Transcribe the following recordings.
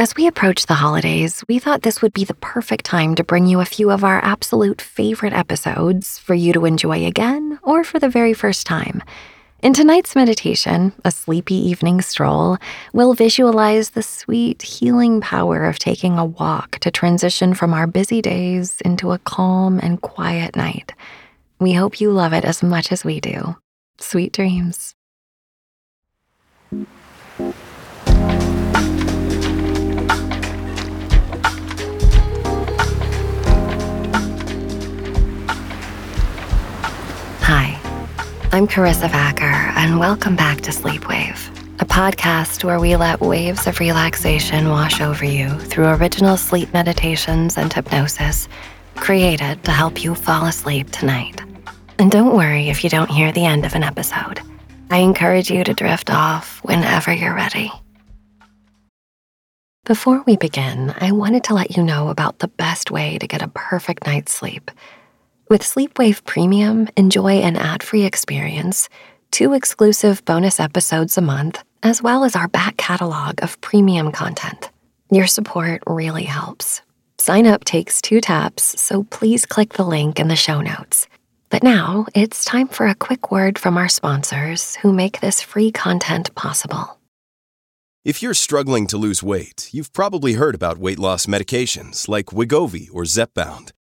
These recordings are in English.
As we approach the holidays, we thought this would be the perfect time to bring you a few of our absolute favorite episodes for you to enjoy again or for the very first time. In tonight's meditation, a sleepy evening stroll, we'll visualize the sweet, healing power of taking a walk to transition from our busy days into a calm and quiet night. We hope you love it as much as we do. Sweet dreams. I'm Karissa Vacker, and welcome back to Sleepwave, a podcast where we let waves of relaxation wash over you through original sleep meditations and hypnosis created to help you fall asleep tonight. And don't worry if you don't hear the end of an episode. I encourage you to drift off whenever you're ready. Before we begin, I wanted to let you know about the best way to get a perfect night's sleep. With Sleepwave Premium, enjoy an ad free experience, two exclusive bonus episodes a month, as well as our back catalog of premium content. Your support really helps. Sign up takes two taps, so please click the link in the show notes. But now it's time for a quick word from our sponsors who make this free content possible. If you're struggling to lose weight, you've probably heard about weight loss medications like Wegovy or Zepbound,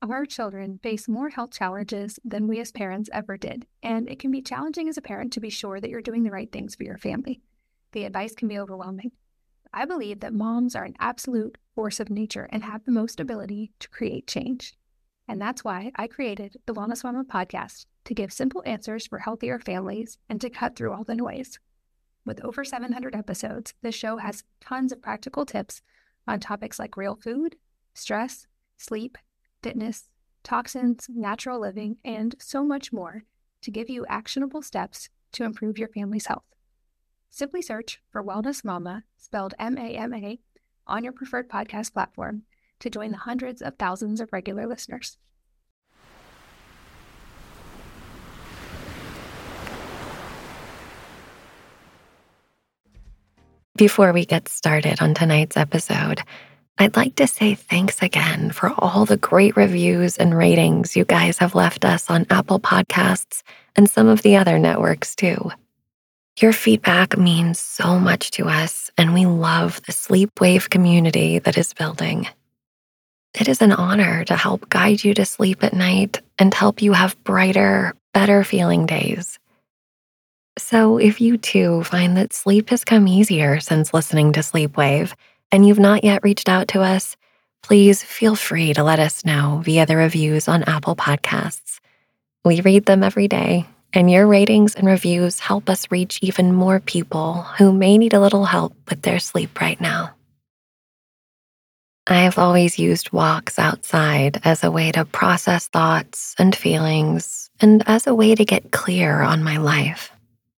Our children face more health challenges than we as parents ever did, and it can be challenging as a parent to be sure that you're doing the right things for your family. The advice can be overwhelming. I believe that moms are an absolute force of nature and have the most ability to create change. And that's why I created the Wellness Mama podcast to give simple answers for healthier families and to cut through all the noise. With over 700 episodes, this show has tons of practical tips on topics like real food, stress, sleep, fitness, toxins, natural living, and so much more to give you actionable steps to improve your family's health. Simply search for Wellness Mama, spelled M A M A, on your preferred podcast platform to join the hundreds of thousands of regular listeners. Before we get started on tonight's episode, I'd like to say thanks again for all the great reviews and ratings you guys have left us on Apple Podcasts and some of the other networks too. Your feedback means so much to us, and we love the Sleepwave community that is building. It is an honor to help guide you to sleep at night and help you have brighter, better feeling days. So, if you too find that sleep has come easier since listening to Sleepwave and you've not yet reached out to us, please feel free to let us know via the reviews on Apple Podcasts. We read them every day, and your ratings and reviews help us reach even more people who may need a little help with their sleep right now. I have always used walks outside as a way to process thoughts and feelings and as a way to get clear on my life.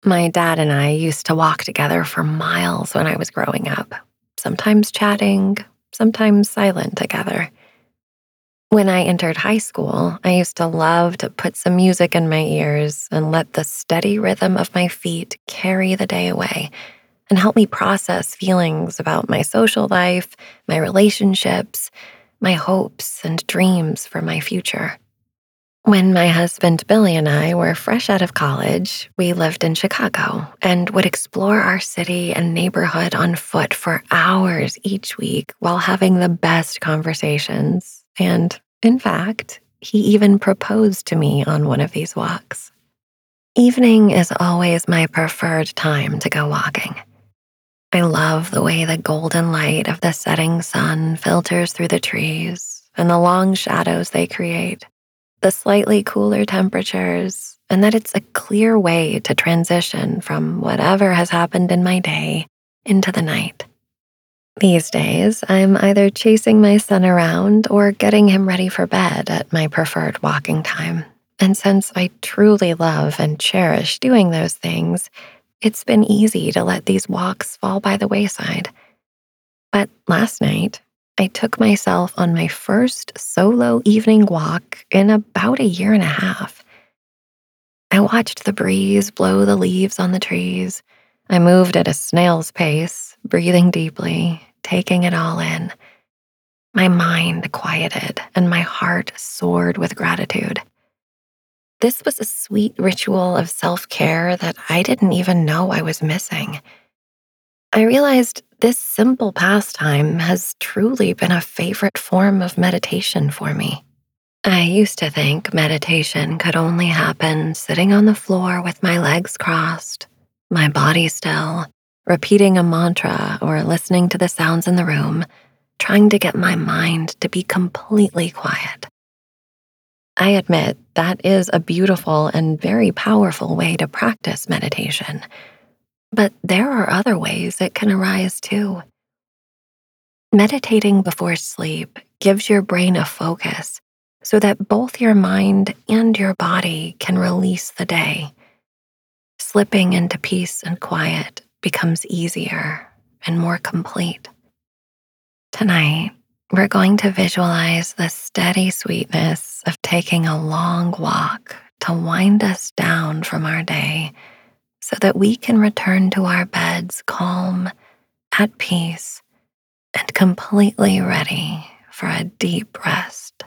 My dad and I used to walk together for miles when I was growing up, sometimes chatting, sometimes silent together. When I entered high school, I used to love to put some music in my ears and let the steady rhythm of my feet carry the day away and help me process feelings about my social life, my relationships, my hopes and dreams for my future. When my husband Billy and I were fresh out of college, we lived in Chicago and would explore our city and neighborhood on foot for hours each week while having the best conversations and, in fact, he even proposed to me on one of these walks. Evening is always my preferred time to go walking. I love the way the golden light of the setting sun filters through the trees and the long shadows they create, the slightly cooler temperatures, and that it's a clear way to transition from whatever has happened in my day into the night. These days, I'm either chasing my son around or getting him ready for bed at my preferred walking time. And since I truly love and cherish doing those things, it's been easy to let these walks fall by the wayside. But last night, I took myself on my first solo evening walk in about a year and a half. I watched the breeze blow the leaves on the trees. I moved at a snail's pace, breathing deeply, taking it all in. My mind quieted and my heart soared with gratitude. This was a sweet ritual of self care that I didn't even know I was missing. I realized this simple pastime has truly been a favorite form of meditation for me. I used to think meditation could only happen sitting on the floor with my legs crossed, my body still, repeating a mantra or listening to the sounds in the room, trying to get my mind to be completely quiet. I admit that is a beautiful and very powerful way to practice meditation. But there are other ways it can arise too. Meditating before sleep gives your brain a focus so that both your mind and your body can release the day. Slipping into peace and quiet becomes easier and more complete. Tonight, we're going to visualize the steady sweetness of taking a long walk to wind us down from our day so that we can return to our beds calm, at peace, and completely ready for a deep rest.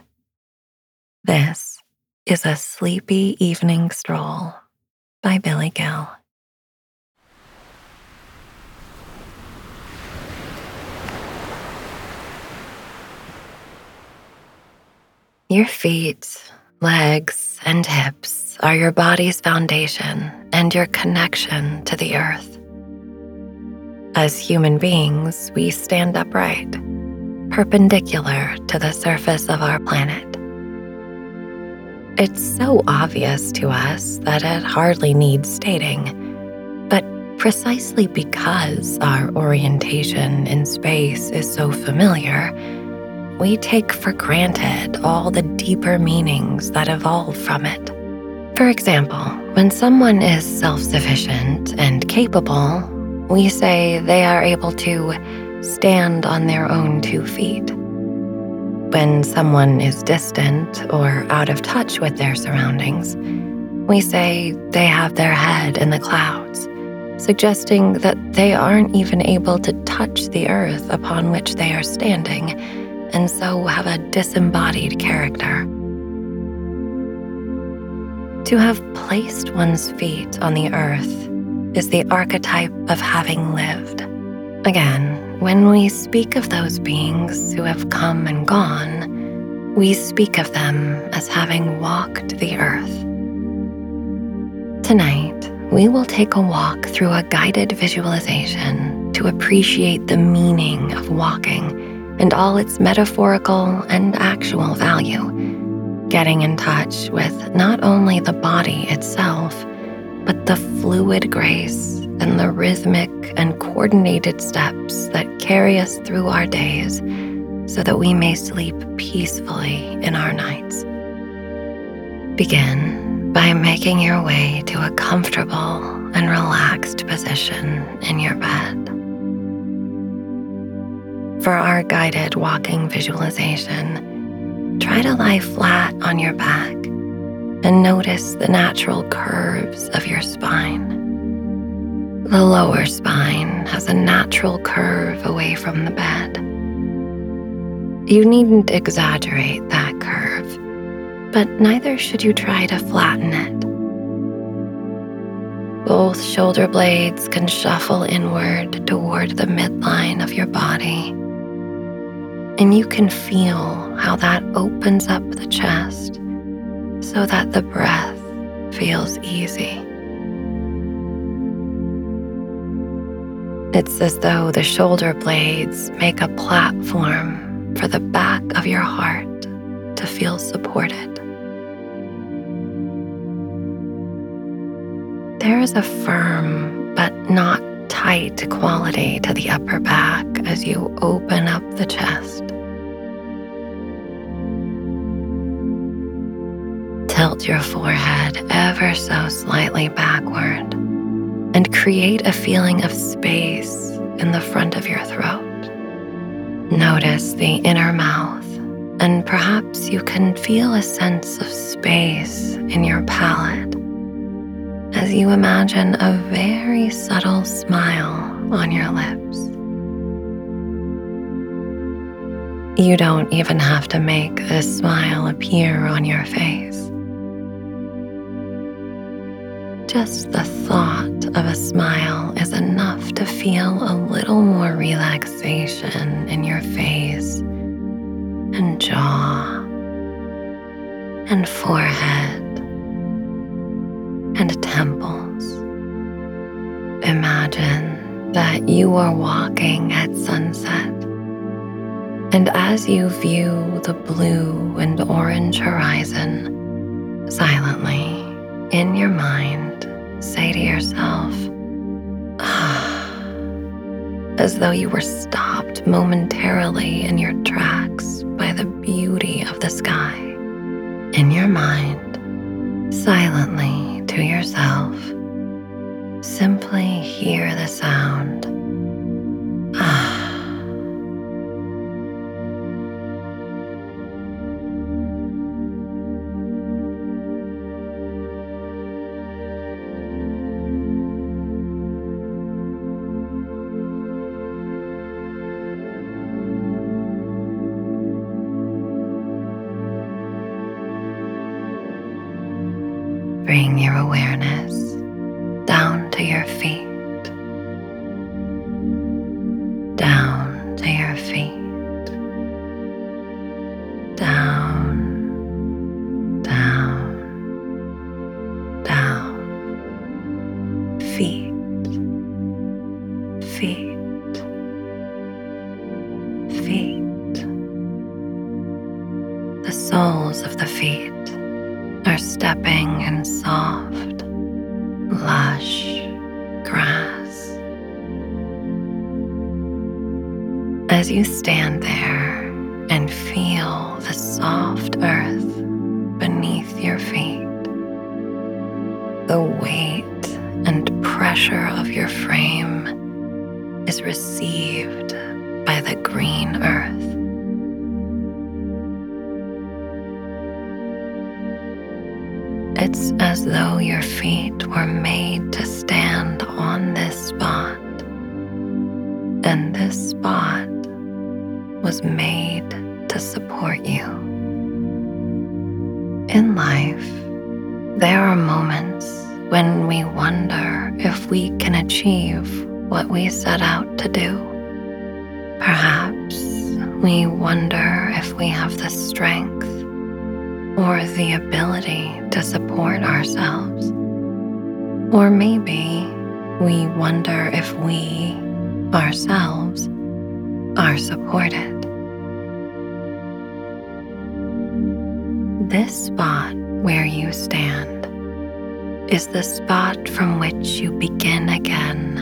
This is a sleepy evening stroll by Billy Gill. Your feet, legs, and hips are your body's foundation and your connection to the earth. As human beings, we stand upright, perpendicular to the surface of our planet. It's so obvious to us that it hardly needs stating, but precisely because our orientation in space is so familiar, we take for granted all the deeper meanings that evolve from it. For example, when someone is self sufficient and capable, we say they are able to stand on their own two feet. When someone is distant or out of touch with their surroundings, we say they have their head in the clouds, suggesting that they aren't even able to touch the earth upon which they are standing and so have a disembodied character. To have placed one's feet on the earth is the archetype of having lived. Again, when we speak of those beings who have come and gone, we speak of them as having walked the earth. Tonight, we will take a walk through a guided visualization to appreciate the meaning of walking and all its metaphorical and actual value, getting in touch with not only the body itself, but the fluid grace and the rhythmic and coordinated steps that carry us through our days so that we may sleep peacefully in our nights. Begin by making your way to a comfortable and relaxed position in your bed. For our guided walking visualization, try to lie flat on your back and notice the natural curves of your spine. The lower spine has a natural curve away from the bed. You needn't exaggerate that curve, but neither should you try to flatten it. Both shoulder blades can shuffle inward toward the midline of your body and you can feel how that opens up the chest so that the breath feels easy. It's as though the shoulder blades make a platform for the back of your heart to feel supported. There is a firm but not tight quality to the upper back as you open up the chest. Tilt your forehead ever so slightly backward and create a feeling of space in the front of your throat. Notice the inner mouth, and perhaps you can feel a sense of space in your palate as you imagine a very subtle smile on your lips. You don't even have to make this smile appear on your face. Just the thought of a smile is enough to feel a little more relaxation in your face and jaw and forehead and temples. Imagine that you are walking at sunset. And as you view the blue and orange horizon silently in your mind, say to yourself, ah, as though you were stopped momentarily in your tracks by the beauty of the sky. In your mind, silently to yourself, simply hear the sound, soles of the feet are stepping in soft, lush grass. As you stand there are supported. This spot where you stand is the spot from which you begin again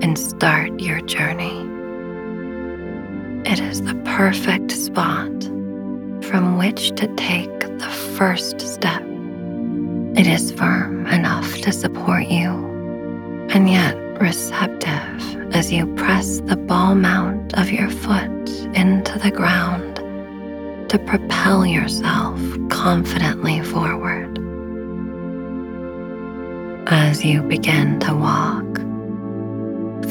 and start your journey. It is the perfect spot from which to take the first step. It is firm enough to support you, and yet receptive as you press the ball mount of your foot into the ground to propel yourself confidently forward. As you begin to walk,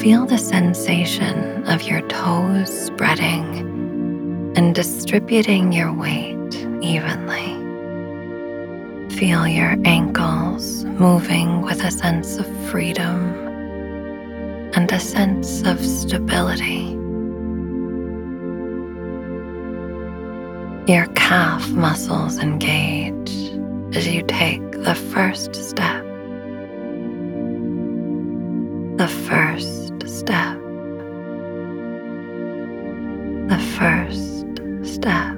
feel the sensation of your toes spreading and distributing your weight evenly. Feel your ankles moving with a sense of freedom and a sense of stability. Your calf muscles engage as you take the first step. The first step. The first step.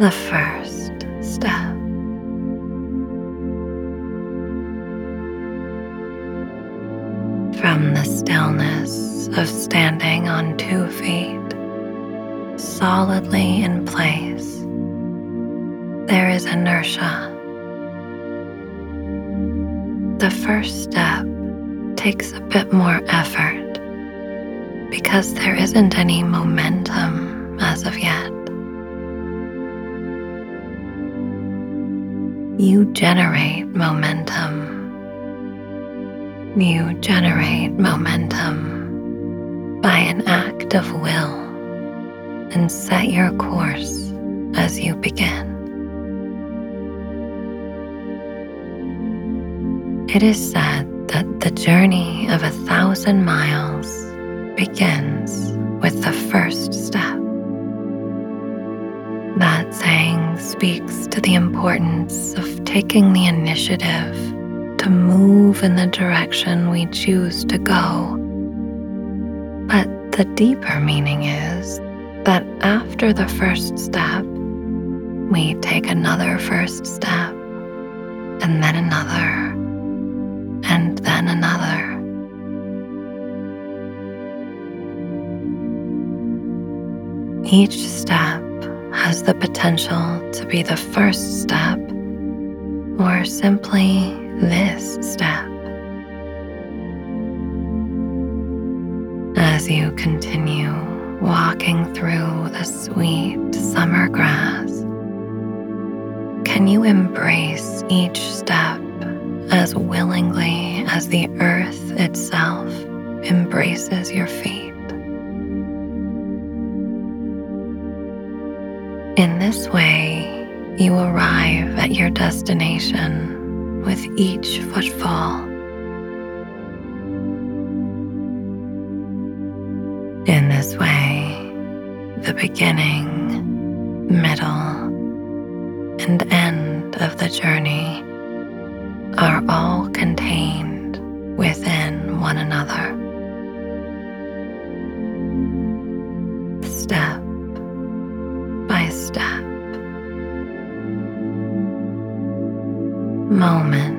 The first step. From the stillness of standing on two feet, solidly in place, there is inertia. The first step takes a bit more effort because there isn't any momentum as of yet. You generate momentum. You generate momentum by an act of will and set your course as you begin. It is said that the journey of a thousand miles begins with the first step. That saying speaks to the importance of taking the initiative to move in the direction we choose to go. But the deeper meaning is that after the first step, we take another first step, and then another, and then another. Each step has the potential to be the first step or simply this step. As you continue walking through the sweet summer grass, can you embrace each step as willingly as the earth itself embraces your feet? In this way, you arrive at your destination with each footfall. In this way, the beginning, middle, and end of the journey are all contained within one another. Step by step, moment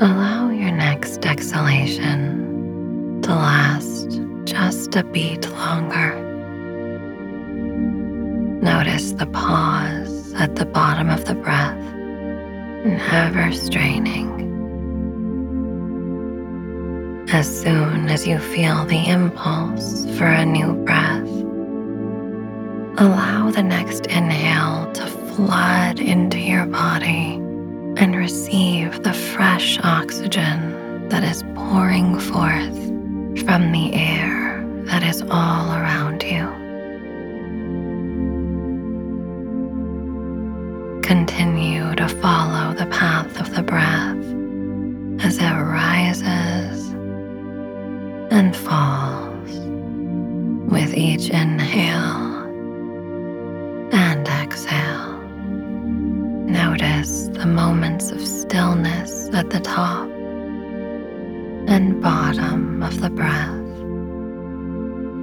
Allow your next exhalation to last just a beat longer. Notice the pause at the bottom of the breath, never straining. As soon as you feel the impulse for a new breath, allow the next inhale to flood into your body and receive the fresh oxygen that is pouring forth from the air that is all around you. Continue to follow the path of the breath as it rises and falls with each inhale moments of stillness at the top and bottom of the breath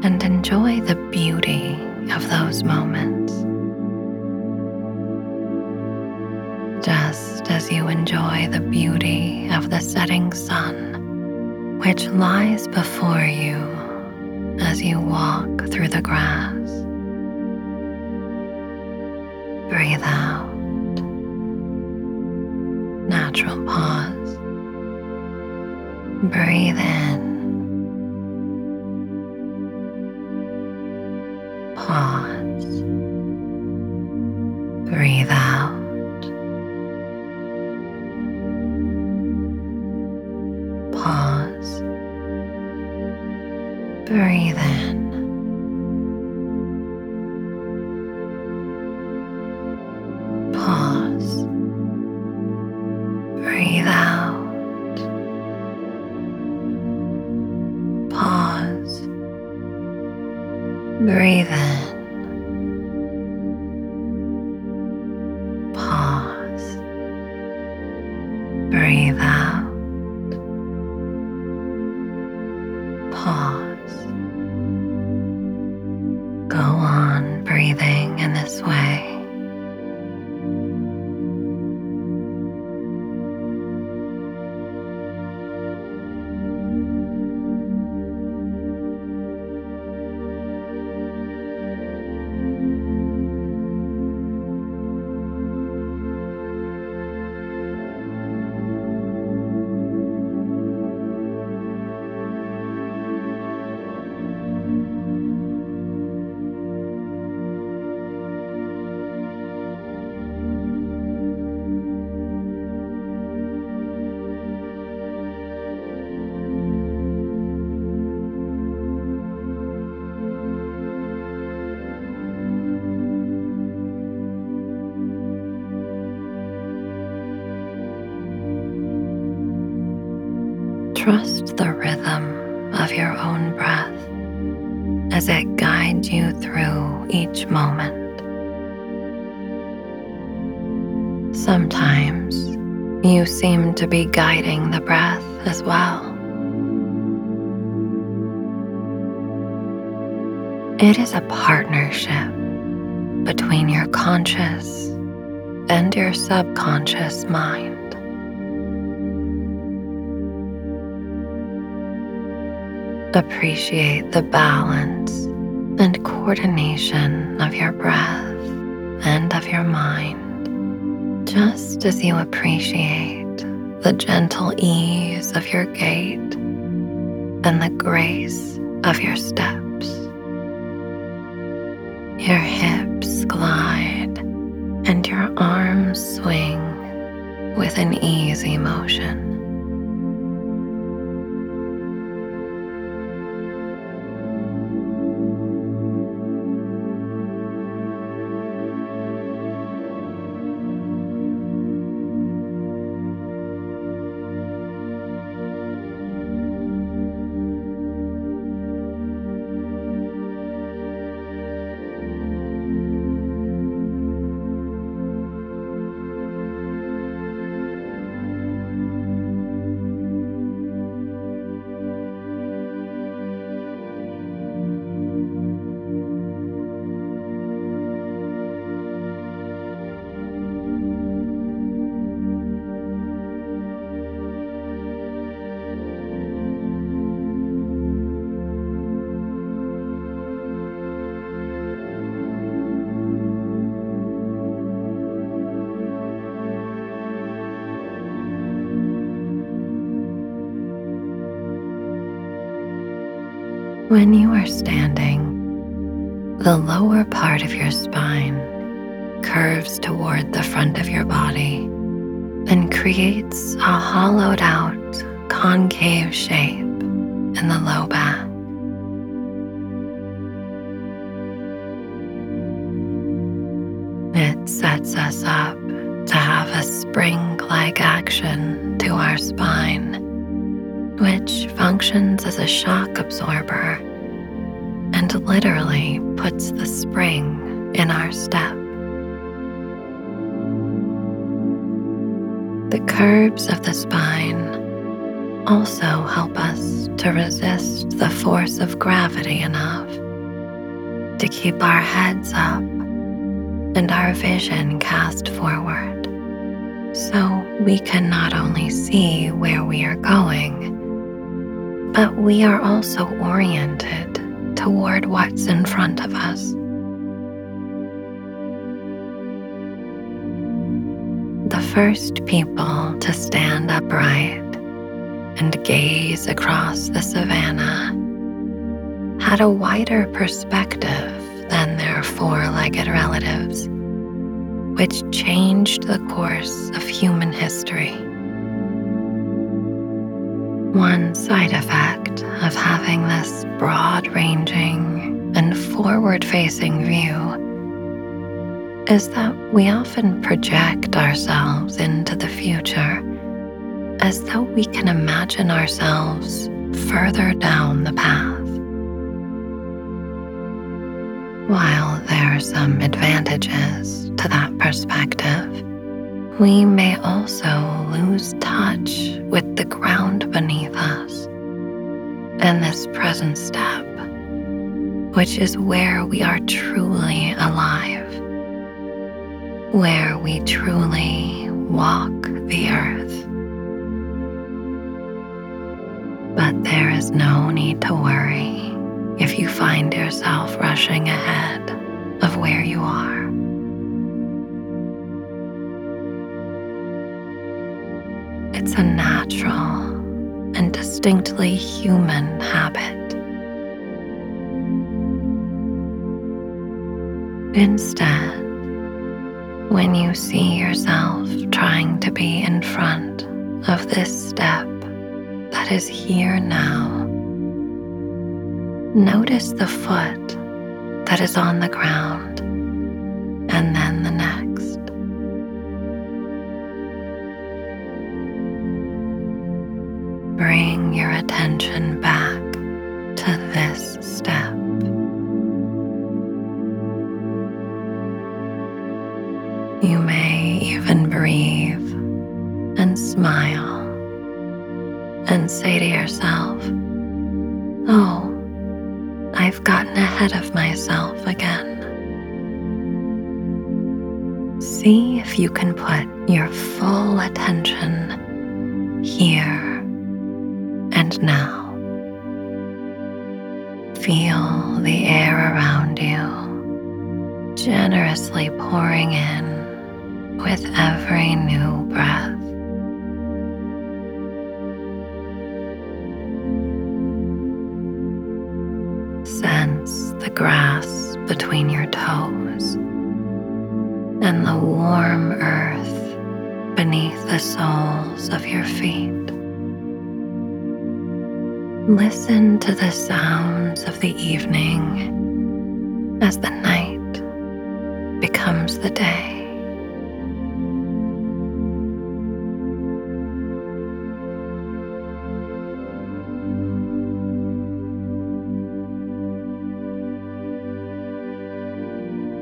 and enjoy the beauty of those moments. Just as you enjoy the beauty of the setting sun, which lies before you as you walk through the grass. Breathe out. Natural pause. Breathe in. Pause. Trust the rhythm of your own breath as it guides you through each moment. Sometimes you seem to be guiding the breath as well. It is a partnership between your conscious and your subconscious mind. Appreciate the balance and coordination of your breath and of your mind, just as you appreciate the gentle ease of your gait and the grace of your steps. Your hips glide and your arms swing with an easy motion. When you are standing, the lower part of your spine curves toward the front of your body and creates a hollowed out concave shape in the low back. Functions as a shock absorber and literally puts the spring in our step. The curves of the spine also help us to resist the force of gravity enough to keep our heads up and our vision cast forward so we can not only see where we are going, but we are also oriented toward what's in front of us. The first people to stand upright and gaze across the savannah had a wider perspective than their four legged relatives which changed the course of human history. One side effect of having this broad ranging and forward facing view is that we often project ourselves into the future as though we can imagine ourselves further down the path. While there are some advantages to that perspective, we may also lose touch with the ground beneath us and this present step, which is where we are truly alive, where we truly walk the earth. But there is no need to worry if you find yourself rushing ahead of where you are. It's a natural and distinctly human habit. Instead, when you see yourself trying to be in front of this step that is here now, Notice the foot that is on the ground and now. Feel the air around you generously pouring in with every new breath. Sense the grass between your toes and the warm earth beneath the soles of your feet. Listen to the sounds of the evening as the night becomes the day.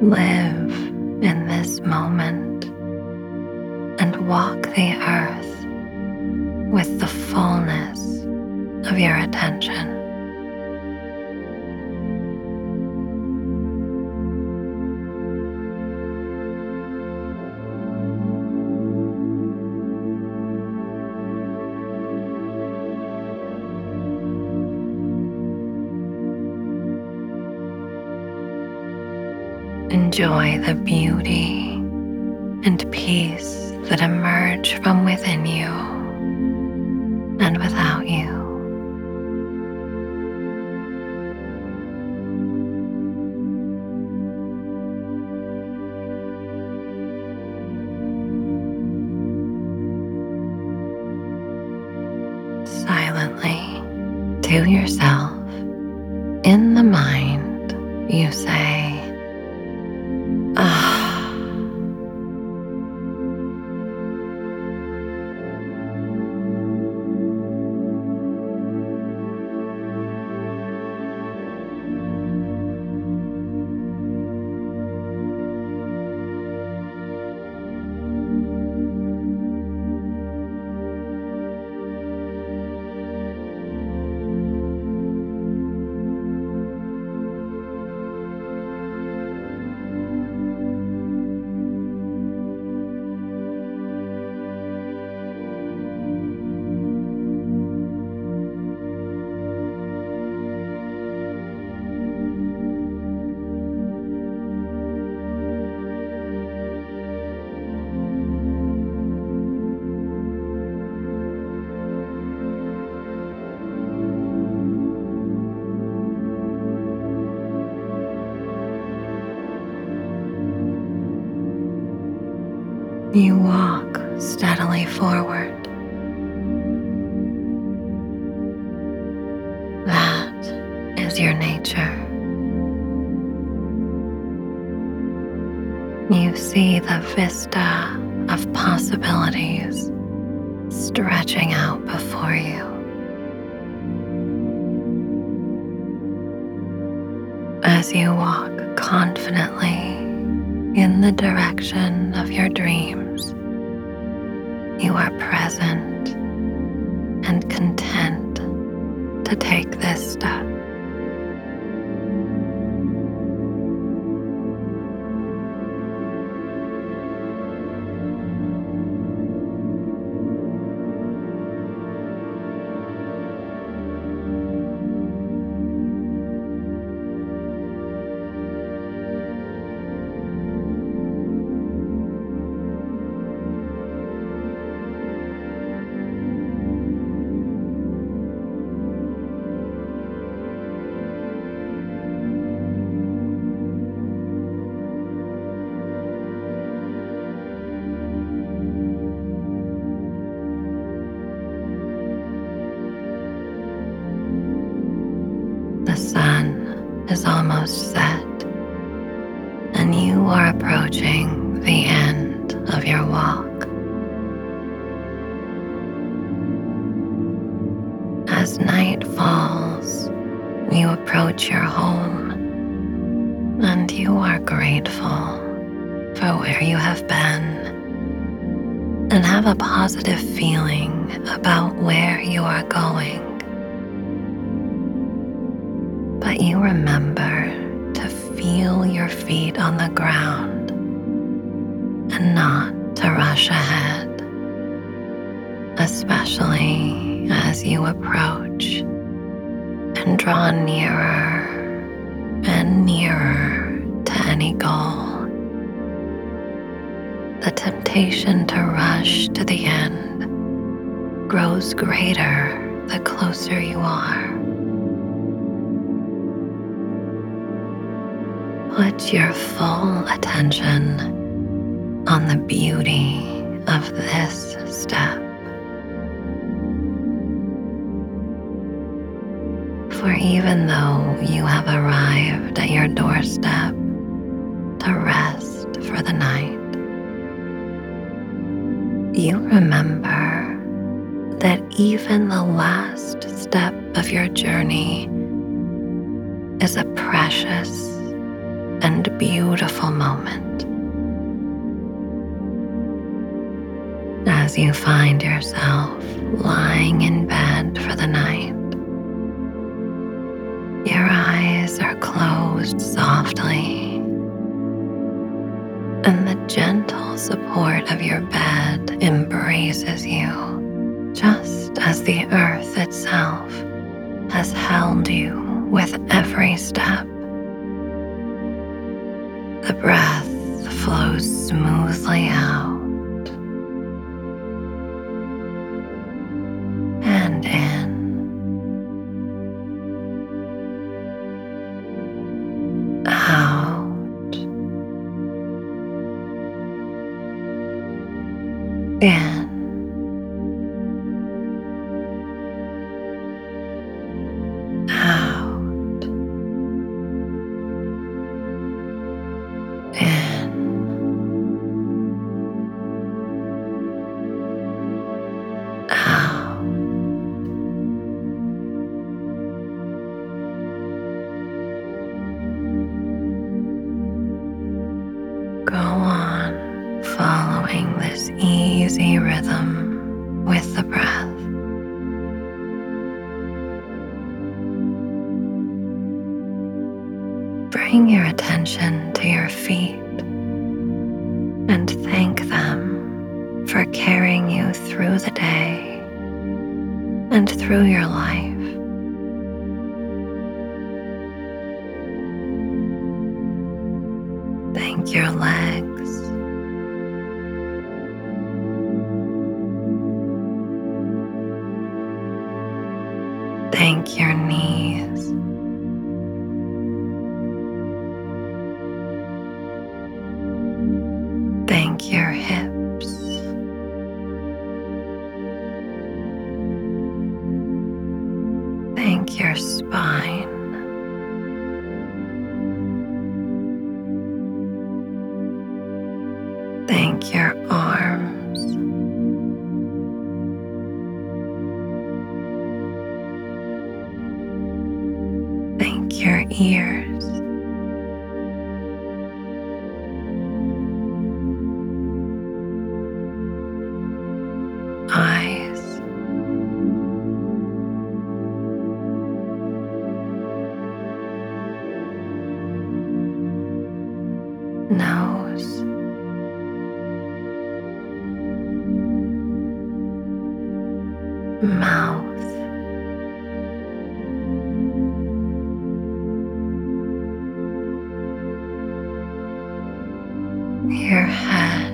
Live Enjoy the beauty and peace that emerge from within you and without You walk steadily forward. That is your nature. You see the vista of possibilities stretching out before you. As you walk confidently in the direction of your dreams, temptation to rush to the end grows greater the closer you are. Put your full attention on the beauty of this step. For even though you have arrived at your doorstep to rest for the night, you remember that even the last step of your journey is a precious and beautiful moment. As you find yourself lying in bed for the night, your eyes are closed softly, gentle support of your bed embraces you, just as the earth itself has held you with every step. The breath flows smoothly out Thank your legs. Your head.